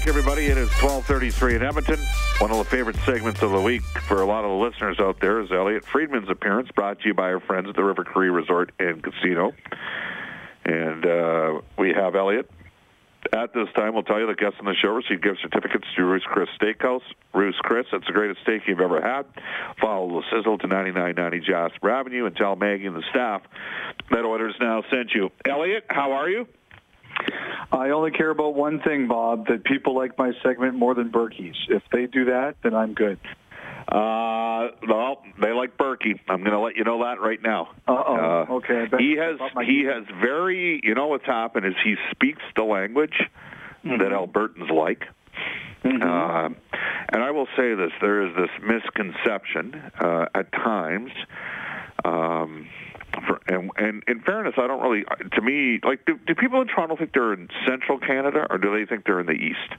Back, everybody. It is 12:33 in Edmonton. One of the favorite segments of the week for a lot of the listeners out there is Elliot Friedman's appearance, brought to you by our friends at the River Cree Resort and Casino. And uh, we have Elliot. At this time, we'll tell you the guests on the show receive gift certificates to Ruth's Chris Steakhouse. Ruth's Chris, it's the greatest steak you've ever had. Follow the sizzle to 9990 Jasper Avenue and tell Maggie and the staff that Oilers Now sent you. Elliot, how are you? I only care about one thing, Bob, that people like my segment more than Berkey's. If they do that, then I'm good. Uh, well, they like Berkey. I'm going to let you know that right now. Uh-oh. Uh, okay. He has he has very you know what's happened is he speaks the language Mm-hmm. that Albertans like. Uh, and I will say this: there is this misconception uh, at times. Um, for, and, and in fairness, I don't really. To me, like, do, do people in Toronto think they're in Central Canada, or do they think they're in the East?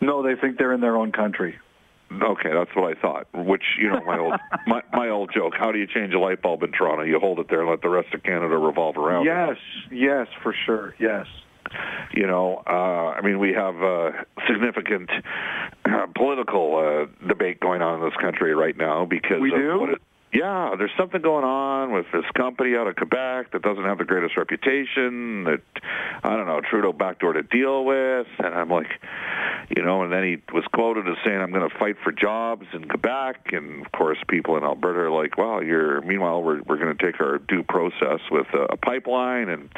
No, they think they're in their own country. Okay, that's what I thought. Which you know, my old my, my old joke. How do you change a light bulb in Toronto? You hold it there and let the rest of Canada revolve around. it. Yes, yes, for sure. Yes. You know, uh, I mean, we have uh, significant uh, political uh, debate going on in this country right now because We do? what it, yeah, there's something going on with this company out of Quebec that doesn't have the greatest reputation. That I don't know Trudeau backdoor to deal with, and I'm like, you know, and then he was quoted as saying, "I'm going to fight for jobs in Quebec," and of course, people in Alberta are like, "Well, you're." Meanwhile, we're we're going to take our due process with a, a pipeline, and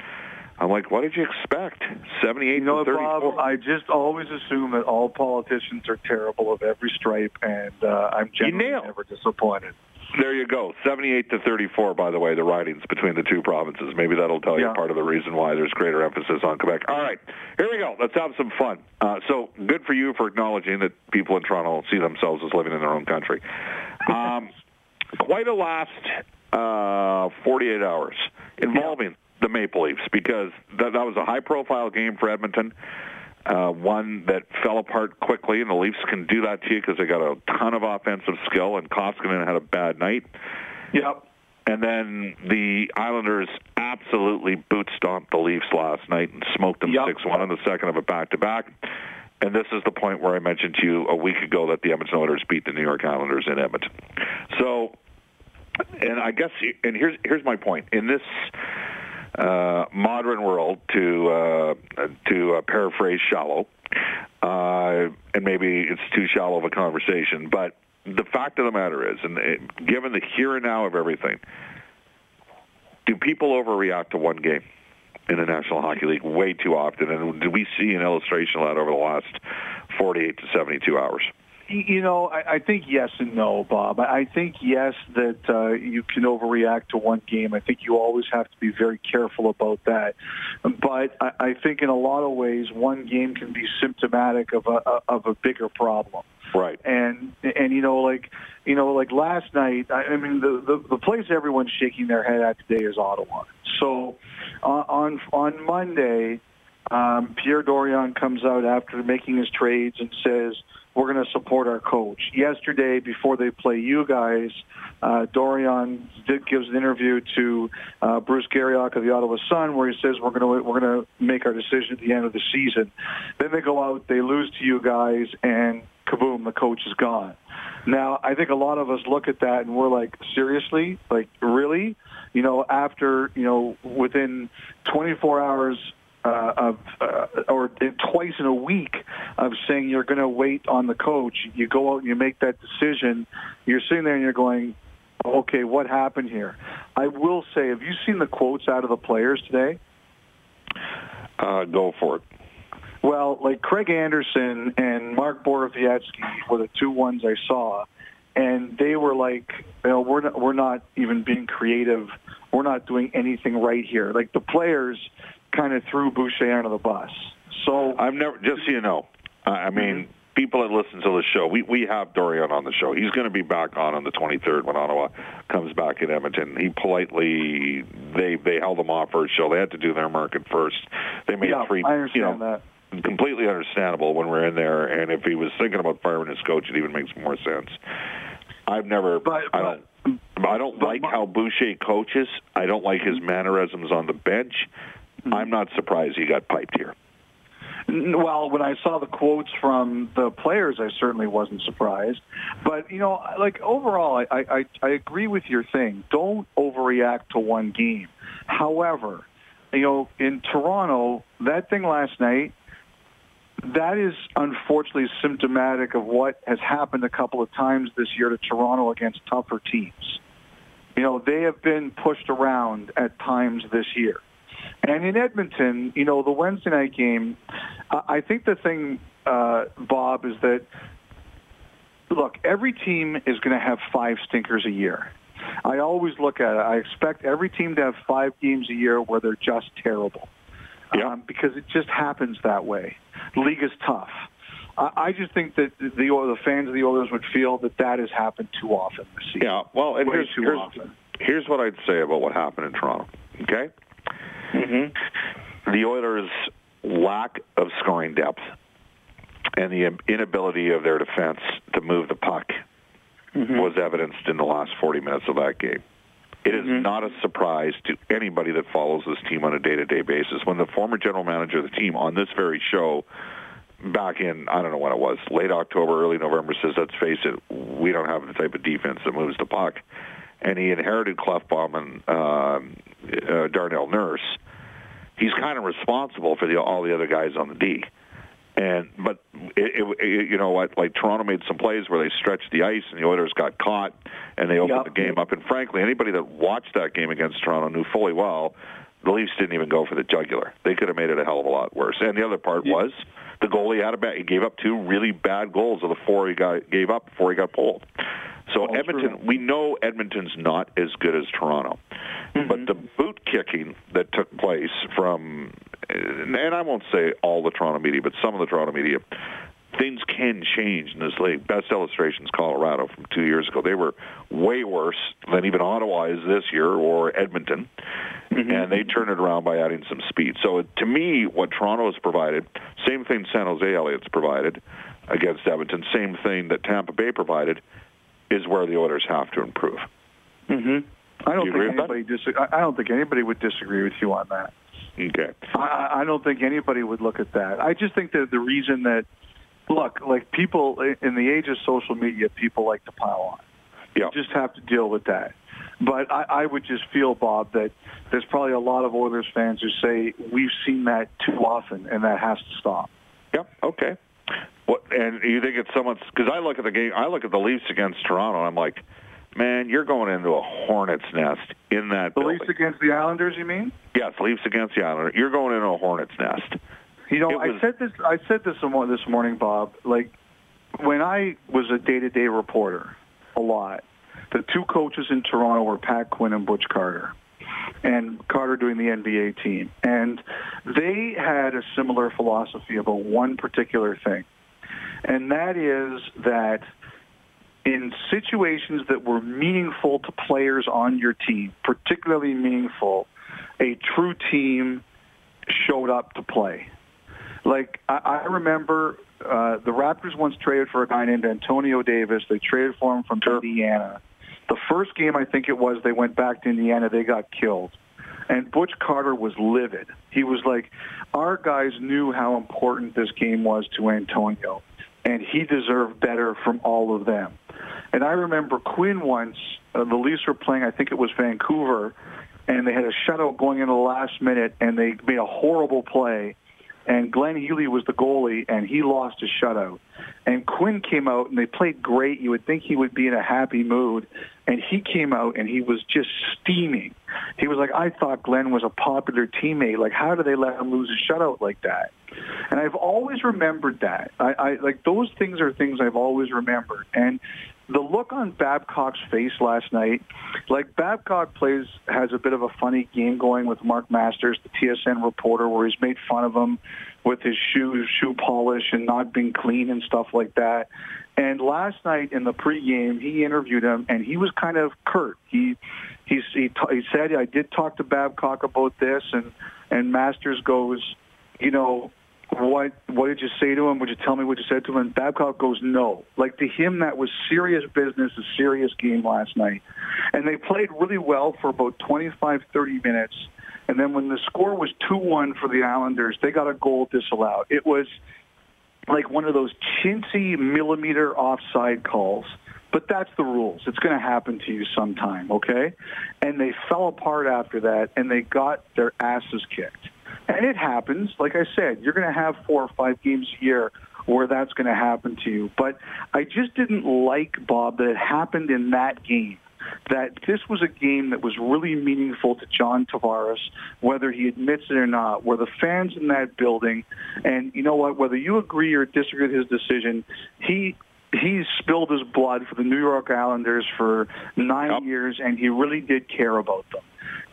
I'm like, "What did you expect?" 78 You know to 34. Bob? I just always assume that all politicians are terrible of every stripe, and uh, I'm generally never disappointed. There you go. 78 to 34, by the way, the ridings between the two provinces. Maybe that'll tell you Yeah. part of the reason why there's greater emphasis on Quebec. All right, here we go. Let's have some fun. Uh, so good for you for acknowledging that people in Toronto see themselves as living in their own country. Um, quite a last uh, 48 hours involving the Maple Leafs because that, that was a high-profile game for Edmonton. Uh, one that fell apart quickly, and the Leafs can do that to you because they got a ton of offensive skill, and Koskinen had a bad night. Yep. And then the Islanders absolutely boot stomped the Leafs last night and smoked them Yep. 6-1 on the second of a back-to-back. And this is the point where I mentioned to you a week ago that the Edmonton Oilers beat the New York Islanders in Edmonton. So, and I guess, and here's here's my point. In this uh, modern world, to uh, to uh, paraphrase shallow, uh, and maybe it's too shallow of a conversation, but the fact of the matter is, and it, given the here and now of everything, do people overreact to one game in the National Hockey League way too often? And do we see an illustration of that over the last 48 to 72 hours? You know, I, I think yes and no, Bob. I, think yes that uh, you can overreact to one game. I think you always have to be very careful about that. But I, I think in a lot of ways, one game can be symptomatic of a of a bigger problem. Right. And and you know, like you know, like last night. I, I mean, the, the the place everyone's shaking their head at today is Ottawa. So uh, on on Monday. Um, Pierre Dorion comes out after making his trades and says, we're going to support our coach. Yesterday, before they play you guys, uh, Dorion did, gives an interview to uh, Bruce Garrioch of the Ottawa Sun, where he says we're going to we're going to make our decision at the end of the season. Then they go out, they lose to you guys, and kaboom, the coach is gone. Now, I think a lot of us look at that and we're like, seriously, like really? You know, after you know, within 24 hours uh, of uh, or twice in a week of saying you're going to wait on the coach. You go out and you make that decision. You're sitting there and you're going, okay, what happened here? I will say, have you seen the quotes out of the players today? Uh, go for it. Well, like Craig Anderson and Mark Borowiecki were the two ones I saw, and they were like, you know, we're not, we're not even being creative. We're not doing anything right here. Like the players kind of threw Boucher under the bus. So I've never, just so you know, I mean, mm-hmm. people that listen to the show, we we have Dorion on the show. He's going to be back on on the 23rd when Ottawa comes back in Edmonton. He politely they they held him off for a show. They had to do their market first. They made yeah, three. I understand you know, that completely understandable when we're in there. And if he was thinking about firing his coach, it even makes more sense. I've never. But, I don't. I don't like how Boucher coaches. I don't like his mannerisms on the bench. Mm-hmm. I'm not surprised he got piped here. Well, when I saw the quotes from the players, I certainly wasn't surprised. But you know, like overall, I I, I agree with your thing. Don't overreact to one game. However, you know, in Toronto, that thing last night, that is unfortunately symptomatic of what has happened a couple of times this year to Toronto against tougher teams. You know, they have been pushed around at times this year. And in Edmonton, you know, the Wednesday night game, I think the thing, uh, Bob, is that, look, every team is going to have five stinkers a year. I always look at it. I expect every team to have five games a year where they're just terrible. Yeah. Um, because it just happens that way. The league is tough. I, I just think that the the fans of the Oilers would feel that that has happened too often this season. Yeah, well, and Way here's, too here's, often. here's what I'd say about what happened in Toronto. Okay, Mm-hmm. the Oilers' lack of scoring depth and the inability of their defense to move the puck Mm-hmm. was evidenced in the last 40 minutes of that game. It is Mhm. not a surprise to anybody that follows this team on a day-to-day basis. When the former general manager of the team on this very show back in, I don't know when it was, late October, early November says, let's face it, we don't have the type of defense that moves the puck. And he inherited Klefbom and um, uh, Darnell Nurse. He's kind of responsible for the, all the other guys on the D. And but it, it, it, you know what? Like Toronto made some plays where they stretched the ice, and the Oilers got caught, and they opened Yep. the game up. And frankly, anybody that watched that game against Toronto knew fully well the Leafs didn't even go for the jugular. They could have made it a hell of a lot worse. And the other part was the goalie had a bad. He gave up two really bad goals of the four he got gave up before he got pulled. So Oh, Edmonton, true. we know Edmonton's not as good as Toronto, mm-hmm. but the boot kicking that took place from, and I won't say all the Toronto media, but some of the Toronto media, things can change in this league. Best illustration is Colorado from two years ago. They were way worse than even Ottawa is this year or Edmonton, mm-hmm. and they turned it around by adding some speed. So to me, what Toronto has provided, same thing San Jose Elliott's provided against Edmonton, same thing that Tampa Bay provided, is where the Oilers have to improve. hmm I don't You think anybody dis- I I don't think anybody would disagree with you on that. Okay. I, I don't think anybody would look at that. I just think that the reason that look, like people in the age of social media, people like to pile on. Yeah. You just have to deal with that. But I, I would just feel, Bob, that there's probably a lot of Oilers fans who say we've seen that too often, and that has to stop. Yep. Okay. What? And you think it's someone's? Because I look at the game. I look at the Leafs against Toronto, and I'm like, man, you're going into a hornet's nest in that The building. Leafs against the Islanders, you mean? yes, Leafs against the Islanders. You're going into a hornet's nest. You know, It I said this. I said this this morning, Bob. Like, when I was a day-to-day reporter, a lot, the two coaches in Toronto were Pat Quinn and Butch Carter, and Carter doing the NBA team, and they had a similar philosophy about one particular thing, and that is that in situations that were meaningful to players on your team, particularly meaningful, a true team showed up to play. Like I, I remember uh, the Raptors once traded for a guy named Antonio Davis. They traded for him from Indiana. The first game I think it was, they went back to Indiana. They got killed. And Butch Carter was livid. He was like, our guys knew how important this game was to Antonio, and he deserved better from all of them. And I remember Quinn once, uh, the Leafs were playing, I think it was Vancouver, and they had a shutout going in the last minute, and they made a horrible play. And Glenn Healy was the goalie, and he lost a shutout. And Quinn came out, and they played great. You would think he would be in a happy mood. And he came out, and he was just steaming. He was like, I thought Glenn was a popular teammate. Like, how do they let him lose a shutout like that? And I've always remembered that. I, I like those things are things I've always remembered. And the look on Babcock's face last night, like Babcock plays has a bit of a funny game going with Mark Masters, the TSN reporter, where he's made fun of him with his shoe shoe polish and not being clean and stuff like that. And last night in the pregame, he interviewed him, and he was kind of curt. He he he, t- he said, "I did talk to Babcock about this," and and Masters goes, you know, what what did you say to him? Would you tell me what you said to him? And Babcock goes, no. Like to him, that was serious business, a serious game last night. And they played really well for about 25, 30 minutes. And then when the score was 2-1 for the Islanders, they got a goal disallowed. It was like one of those chintzy millimeter offside calls. But that's the rules. It's going to happen to you sometime, okay? And they fell apart after that, and they got their asses kicked. And it happens. Like I said, you're going to have four or five games a year where that's going to happen to you. But I just didn't like, Bob, that it happened in that game. That this was a game that was really meaningful to John Tavares, whether he admits it or not, where the fans in that building, and you know what, whether you agree or disagree with his decision, he he spilled his blood for the New York Islanders for nine yep. years, and he really did care about them.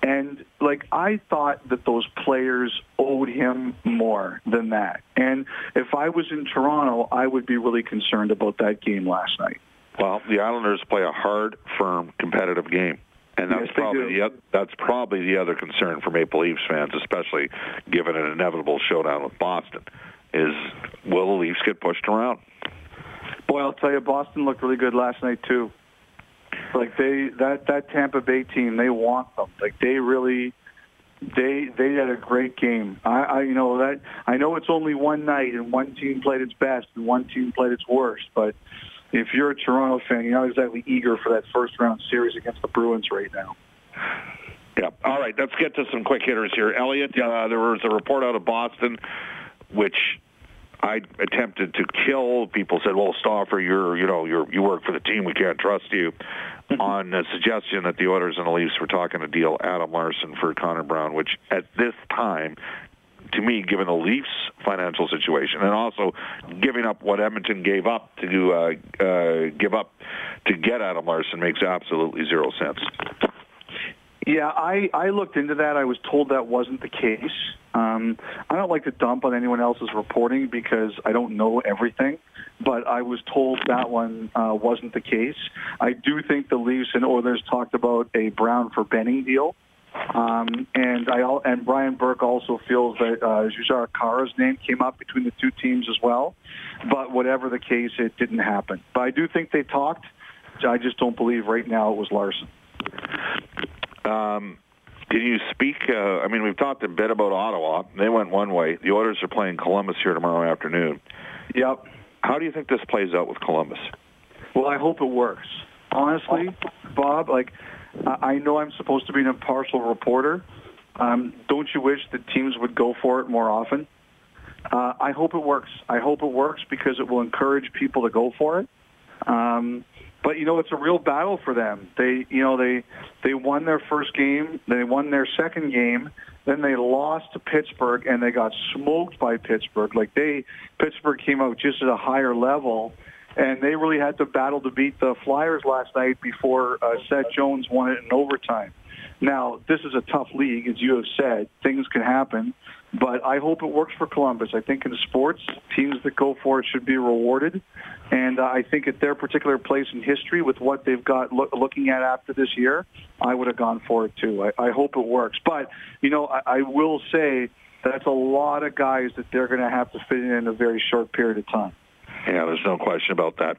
And like I thought that those players owed him more than that. And if I was in Toronto, I would be really concerned about that game last night. Well, the Islanders play a hard, firm, competitive game. And that's yes, probably the that's probably the other concern for Maple Leafs fans, especially given an inevitable showdown with Boston, is will the Leafs get pushed around? Boy, I'll tell you, Boston looked really good last night too. Like they that that Tampa Bay team, they want them. Like they really they they had a great game. I, I you know that I know it's only one night and one team played its best and one team played its worst, but if you're a Toronto fan, you're not exactly eager for that first round series against the Bruins right now. Yeah. All right. Let's get to some quick hitters here. Elliot, uh, there was a report out of Boston, which I attempted to kill. People said, "Well, Stauffer, you're you know you're you work for the team. We can't trust you." on a suggestion that the Oilers and the Leafs were talking to deal Adam Larsson for Connor Brown, which at this time, to me, given the Leafs' financial situation and also giving up what Edmonton gave up to do, uh, uh, give up to get Adam Larsson makes absolutely zero sense. Yeah, I, I looked into that. I was told that wasn't the case. Um, I don't like to dump on anyone else's reporting because I don't know everything, but I was told that one uh, wasn't the case. I do think the Leafs and Oilers talked about a Brown for Benning deal. Um, and I and Brian Burke also feels that uh, Jujhar Khaira's name came up between the two teams as well. But whatever the case, it didn't happen. But I do think they talked. I just don't believe right now it was Larsson. Um, can you speak? Uh, I mean, we've talked a bit about Ottawa. They went one way. The Oilers are playing Columbus here tomorrow afternoon. Yep. How do you think this plays out with Columbus? Well, I hope it works. Honestly, Bob, like I know I'm supposed to be an impartial reporter. Um, don't you wish that teams would go for it more often? Uh, I hope it works. I hope it works because it will encourage people to go for it. Um, but you know it's a real battle for them. They you know they they won their first game, they won their second game, then they lost to Pittsburgh and they got smoked by Pittsburgh. Like they Pittsburgh came out just at a higher level and they really had to battle to beat the Flyers last night before uh, Seth Jones won it in overtime. Now, this is a tough league, as you have said. Things can happen, but I hope it works for Columbus. I think in sports, teams that go for it should be rewarded, and uh, I think at their particular place in history, with what they've got lo- looking at after this year, I would have gone for it too. I, I hope it works, but you know, I, I will say that's a lot of guys that they're going to have to fit in in a very short period of time. Yeah, there's no question about that.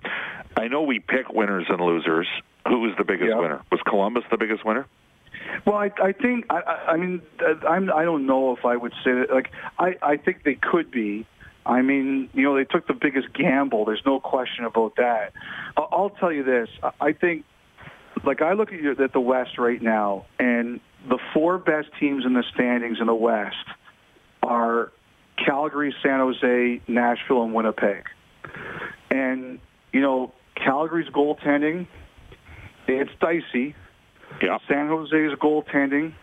I know we pick winners and losers. Who was the biggest Yeah. winner? Was Columbus the biggest winner? Well, I, I think I, I mean I'm I don't know if I would say that. Like I, I think they could be. I mean, you know, they took the biggest gamble. There's no question about that. I'll tell you this. I- think, like I look at at the West right now, and the four best teams in the standings in the West are Calgary, San Jose, Nashville, and Winnipeg. And you know, Calgary's goaltending, it's dicey. Yeah. San Jose's goaltending,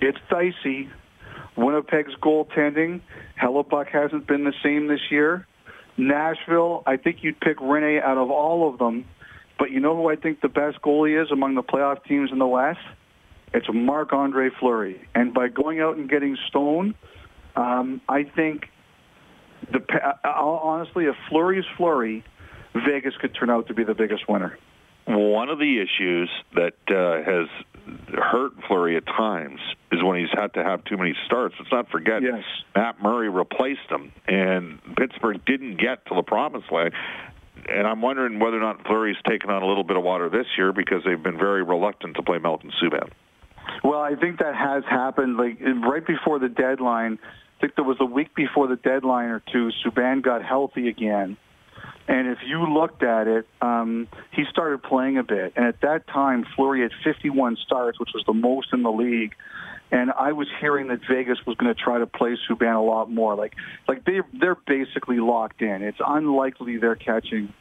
it's dicey. Winnipeg's goaltending, Hellebuyck hasn't been the same this year. Nashville, I think you'd pick Rinne out of all of them. But you know who I think the best goalie is among the playoff teams in the West? It's Marc-Andre Fleury. And by going out and getting Stone, um, I think the uh, honestly, if Fleury's Fleury, Vegas could turn out to be the biggest winner. One of the issues that uh, has hurt Fleury at times is when he's had to have too many starts. Let's not forget Yes. Matt Murray replaced him, and Pittsburgh didn't get to the promised land. And I'm wondering whether or not Fleury's taken on a little bit of water this year because they've been very reluctant to play Malcolm Subban. Well, I think that has happened. Like right before the deadline, I think there was a week before the deadline or two. Subban got healthy again, and if you looked at it, um, he started playing a bit. And at that time, Fleury had 51 starts, which was the most in the league. And I was hearing that Vegas was going to try to play Subban a lot more. Like, like they they're basically locked in. It's unlikely they're catching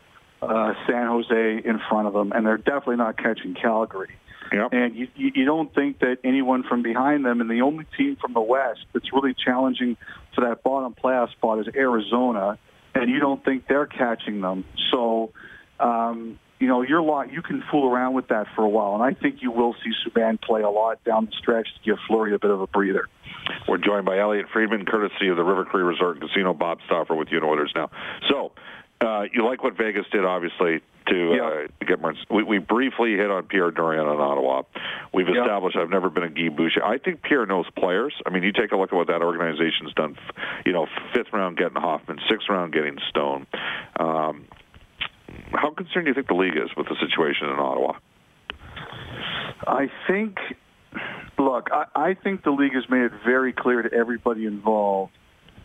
uh, San Jose in front of them, and they're definitely not catching Calgary. Yep. And you, you you don't think that anyone from behind them, and the only team from the West that's really challenging for that bottom playoff spot is Arizona, and you don't think they're catching them. So, um, you know, you're lot. You can fool around with that for a while, and I think you will see Subban play a lot down the stretch to give Fleury a bit of a breather. We're joined by Elliot Friedman, courtesy of the River Cree Resort and Casino. Bob Stauffer with you and Oilers now. So, uh, you like what Vegas did, obviously, to, uh, to get more. We, we briefly hit on Pierre Dorion in Ottawa. We've Yeah. established I've never been a Guy Boucher. I think Pierre knows players. I mean, you take a look at what that organization's done. You know, fifth round getting Hoffman, sixth round getting Stone. Um, how concerned do you think the league is with the situation in Ottawa? I think, look, I, I think the league has made it very clear to everybody involved.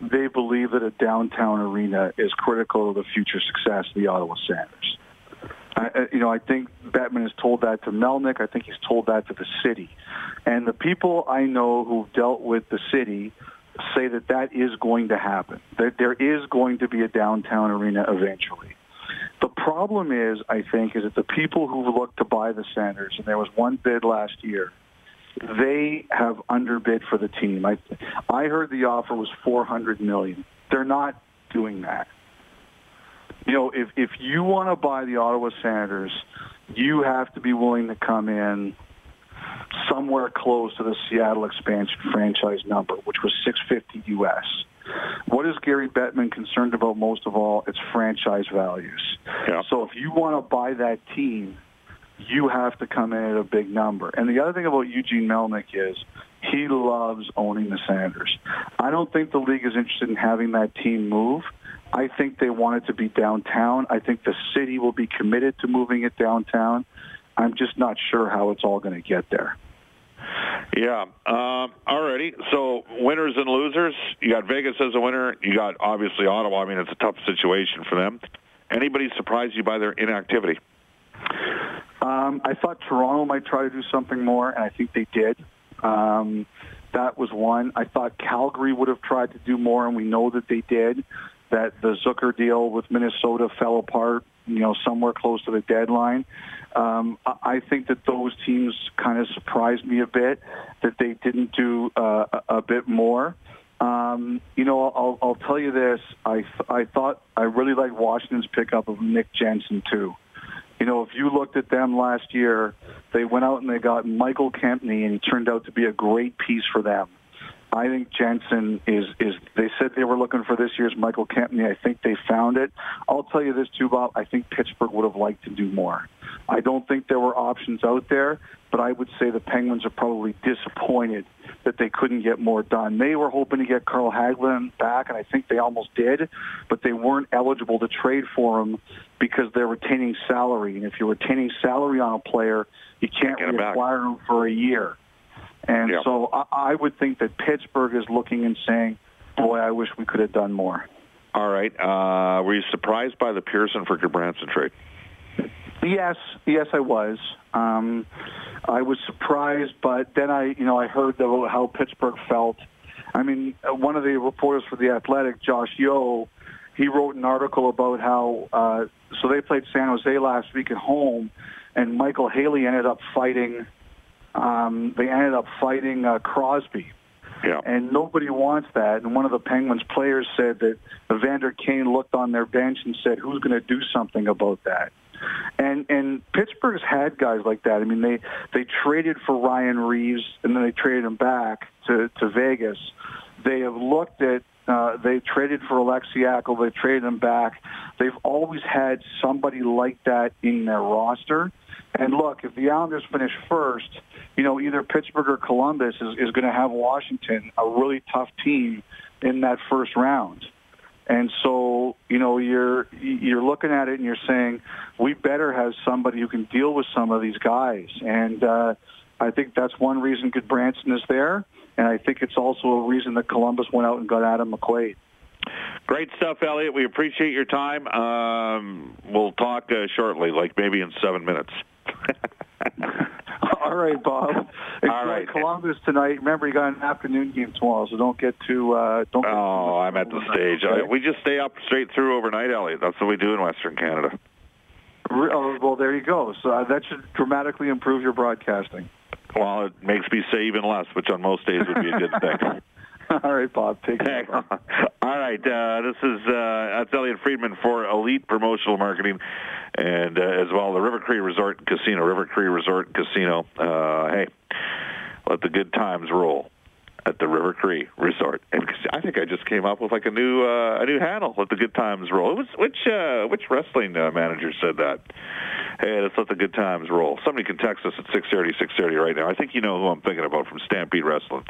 They believe that a downtown arena is critical to the future success of the Ottawa Senators. You know, I think Bettman has told that to Melnyk. I think he's told that to the city. And the people I know who've dealt with the city say that that is going to happen, that there is going to be a downtown arena eventually. The problem is, I think, is that the people who look to buy the Senators, and there was one bid last year, they have underbid for the team. I, I heard the offer was 400 million. They're not doing that. You know, if if you want to buy the Ottawa Senators, you have to be willing to come in somewhere close to the Seattle expansion franchise number, which was 650 US. What is Gary Bettman concerned about most of all? It's franchise values. Yeah. So if you want to buy that team, you have to come in at a big number. And the other thing about Eugene Melnyk is he loves owning the Sanders. I don't think the league is interested in having that team move. I think they want it to be downtown. I think the city will be committed to moving it downtown. I'm just not sure how it's all going to get there. Yeah. Um, alrighty. So winners and losers. You got Vegas as a winner. You got obviously Ottawa. I mean, it's a tough situation for them. Anybody surprise you by their inactivity? Um, I thought Toronto might try to do something more, and I think they did. Um, that was one. I thought Calgary would have tried to do more, and we know that they did. That the Zucker deal with Minnesota fell apart, you know, somewhere close to the deadline. Um, I think that those teams kind of surprised me a bit that they didn't do uh, a, a bit more. Um, you know, I'll, I'll tell you this. I, I thought I really liked Washington's pickup of Nick Jensen, too. You know, if you looked at them last year, they went out and they got Michael Kempny, and he turned out to be a great piece for them. I think Jensen is is. They said they were looking for this year's Michael Kempny. I think they found it. I'll tell you this too, Bob. I think Pittsburgh would have liked to do more. I don't think there were options out there, but I would say the Penguins are probably disappointed that they couldn't get more done. They were hoping to get Carl Hagelin back, and I think they almost did, but they weren't eligible to trade for him because they're retaining salary. And if you're retaining salary on a player, you can't reacquire him for a year. And Yeah. so I, I would think that Pittsburgh is looking and saying, boy, I wish we could have done more. All right. Uh, were you surprised by the Pearson for Branson trade? Yes, yes, I was. Um, I was surprised, but then I, you know, I heard the, how Pittsburgh felt. I mean, uh, one of the reporters for the Athletic, Josh Yohe, he wrote an article about how. Uh, so they played San Jose last week at home, and Michael Haley ended up fighting. Um, they ended up fighting uh, Crosby. Yeah. And nobody wants that. And one of the Penguins players said that Evander Kane looked on their bench and said, "Who's going to do something about that?" And and Pittsburgh's had guys like that. I mean, they they traded for Ryan Reaves and then they traded him back to to Vegas. They have looked at. Uh, they traded for Alexei Akel. They traded him back. They've always had somebody like that in their roster. And look, if the Islanders finish first, you know, either Pittsburgh or Columbus is, is going to have Washington, a really tough team in that first round. And so, you know, you're you're looking at it and you're saying we better have somebody who can deal with some of these guys. And uh, I think that's one reason Gudbranson is there, and I think it's also a reason that Columbus went out and got Adam McQuaid. Great stuff, Elliot. We appreciate your time. Um, we'll talk uh, shortly, like maybe in seven minutes. All right, Bob. Enjoy All right. Columbus tonight. Remember, you got an afternoon game tomorrow, so don't get too. Uh, don't. Get Oh, I'm at the stage. Okay. We just stay up straight through overnight, Elliot. That's what we do in Western Canada. Oh, well, there you go. So uh, that should dramatically improve your broadcasting. Well, it makes me say even less, which on most days would be a good thing. All right, Bob. Take care. All right, uh, this is uh, that's Elliot Friedman for Elite Promotional Marketing, and uh, as well the River Cree Resort Casino. River Cree Resort Casino. Uh, hey, let the good times roll at the River Cree Resort and I think I just came up with like a new uh, a new handle. Let the good times roll. It was, which uh, which wrestling uh, manager said that? Hey, let's let the good times roll. Somebody can text us at six thirty six thirty right now. I think you know who I'm thinking about from Stampede Wrestling.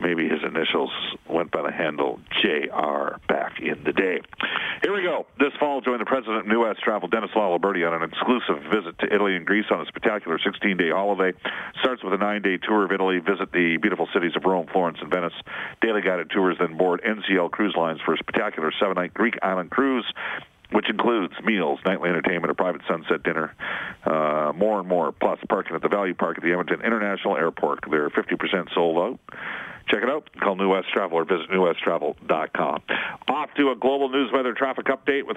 Maybe his initials went by the handle JR back in the day. Here we go. This fall, join the president of New West Travel, Dennis Laliberti, on an exclusive visit to Italy and Greece on a spectacular 16-day holiday. Starts with a nine-day tour of Italy. Visit the beautiful cities of Rome, Florence, and Venice. Daily guided tours, then board NCL Cruise Lines for a spectacular seven-night Greek island cruise which includes meals, nightly entertainment, a private sunset dinner, uh, more and more, plus parking at the Value Park at the Edmonton International Airport. They're 50% sold out. Check it out. Call New West Travel or visit newwesttravel.com. Off to a global news weather traffic update with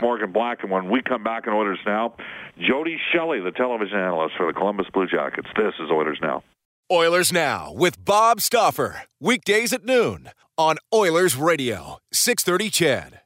Morgan Black. And when we come back in Oilers Now, Jody Shelley, the television analyst for the Columbus Blue Jackets. This is Oilers Now. Oilers Now with Bob Stauffer. Weekdays at noon on Oilers Radio, 630 CHED.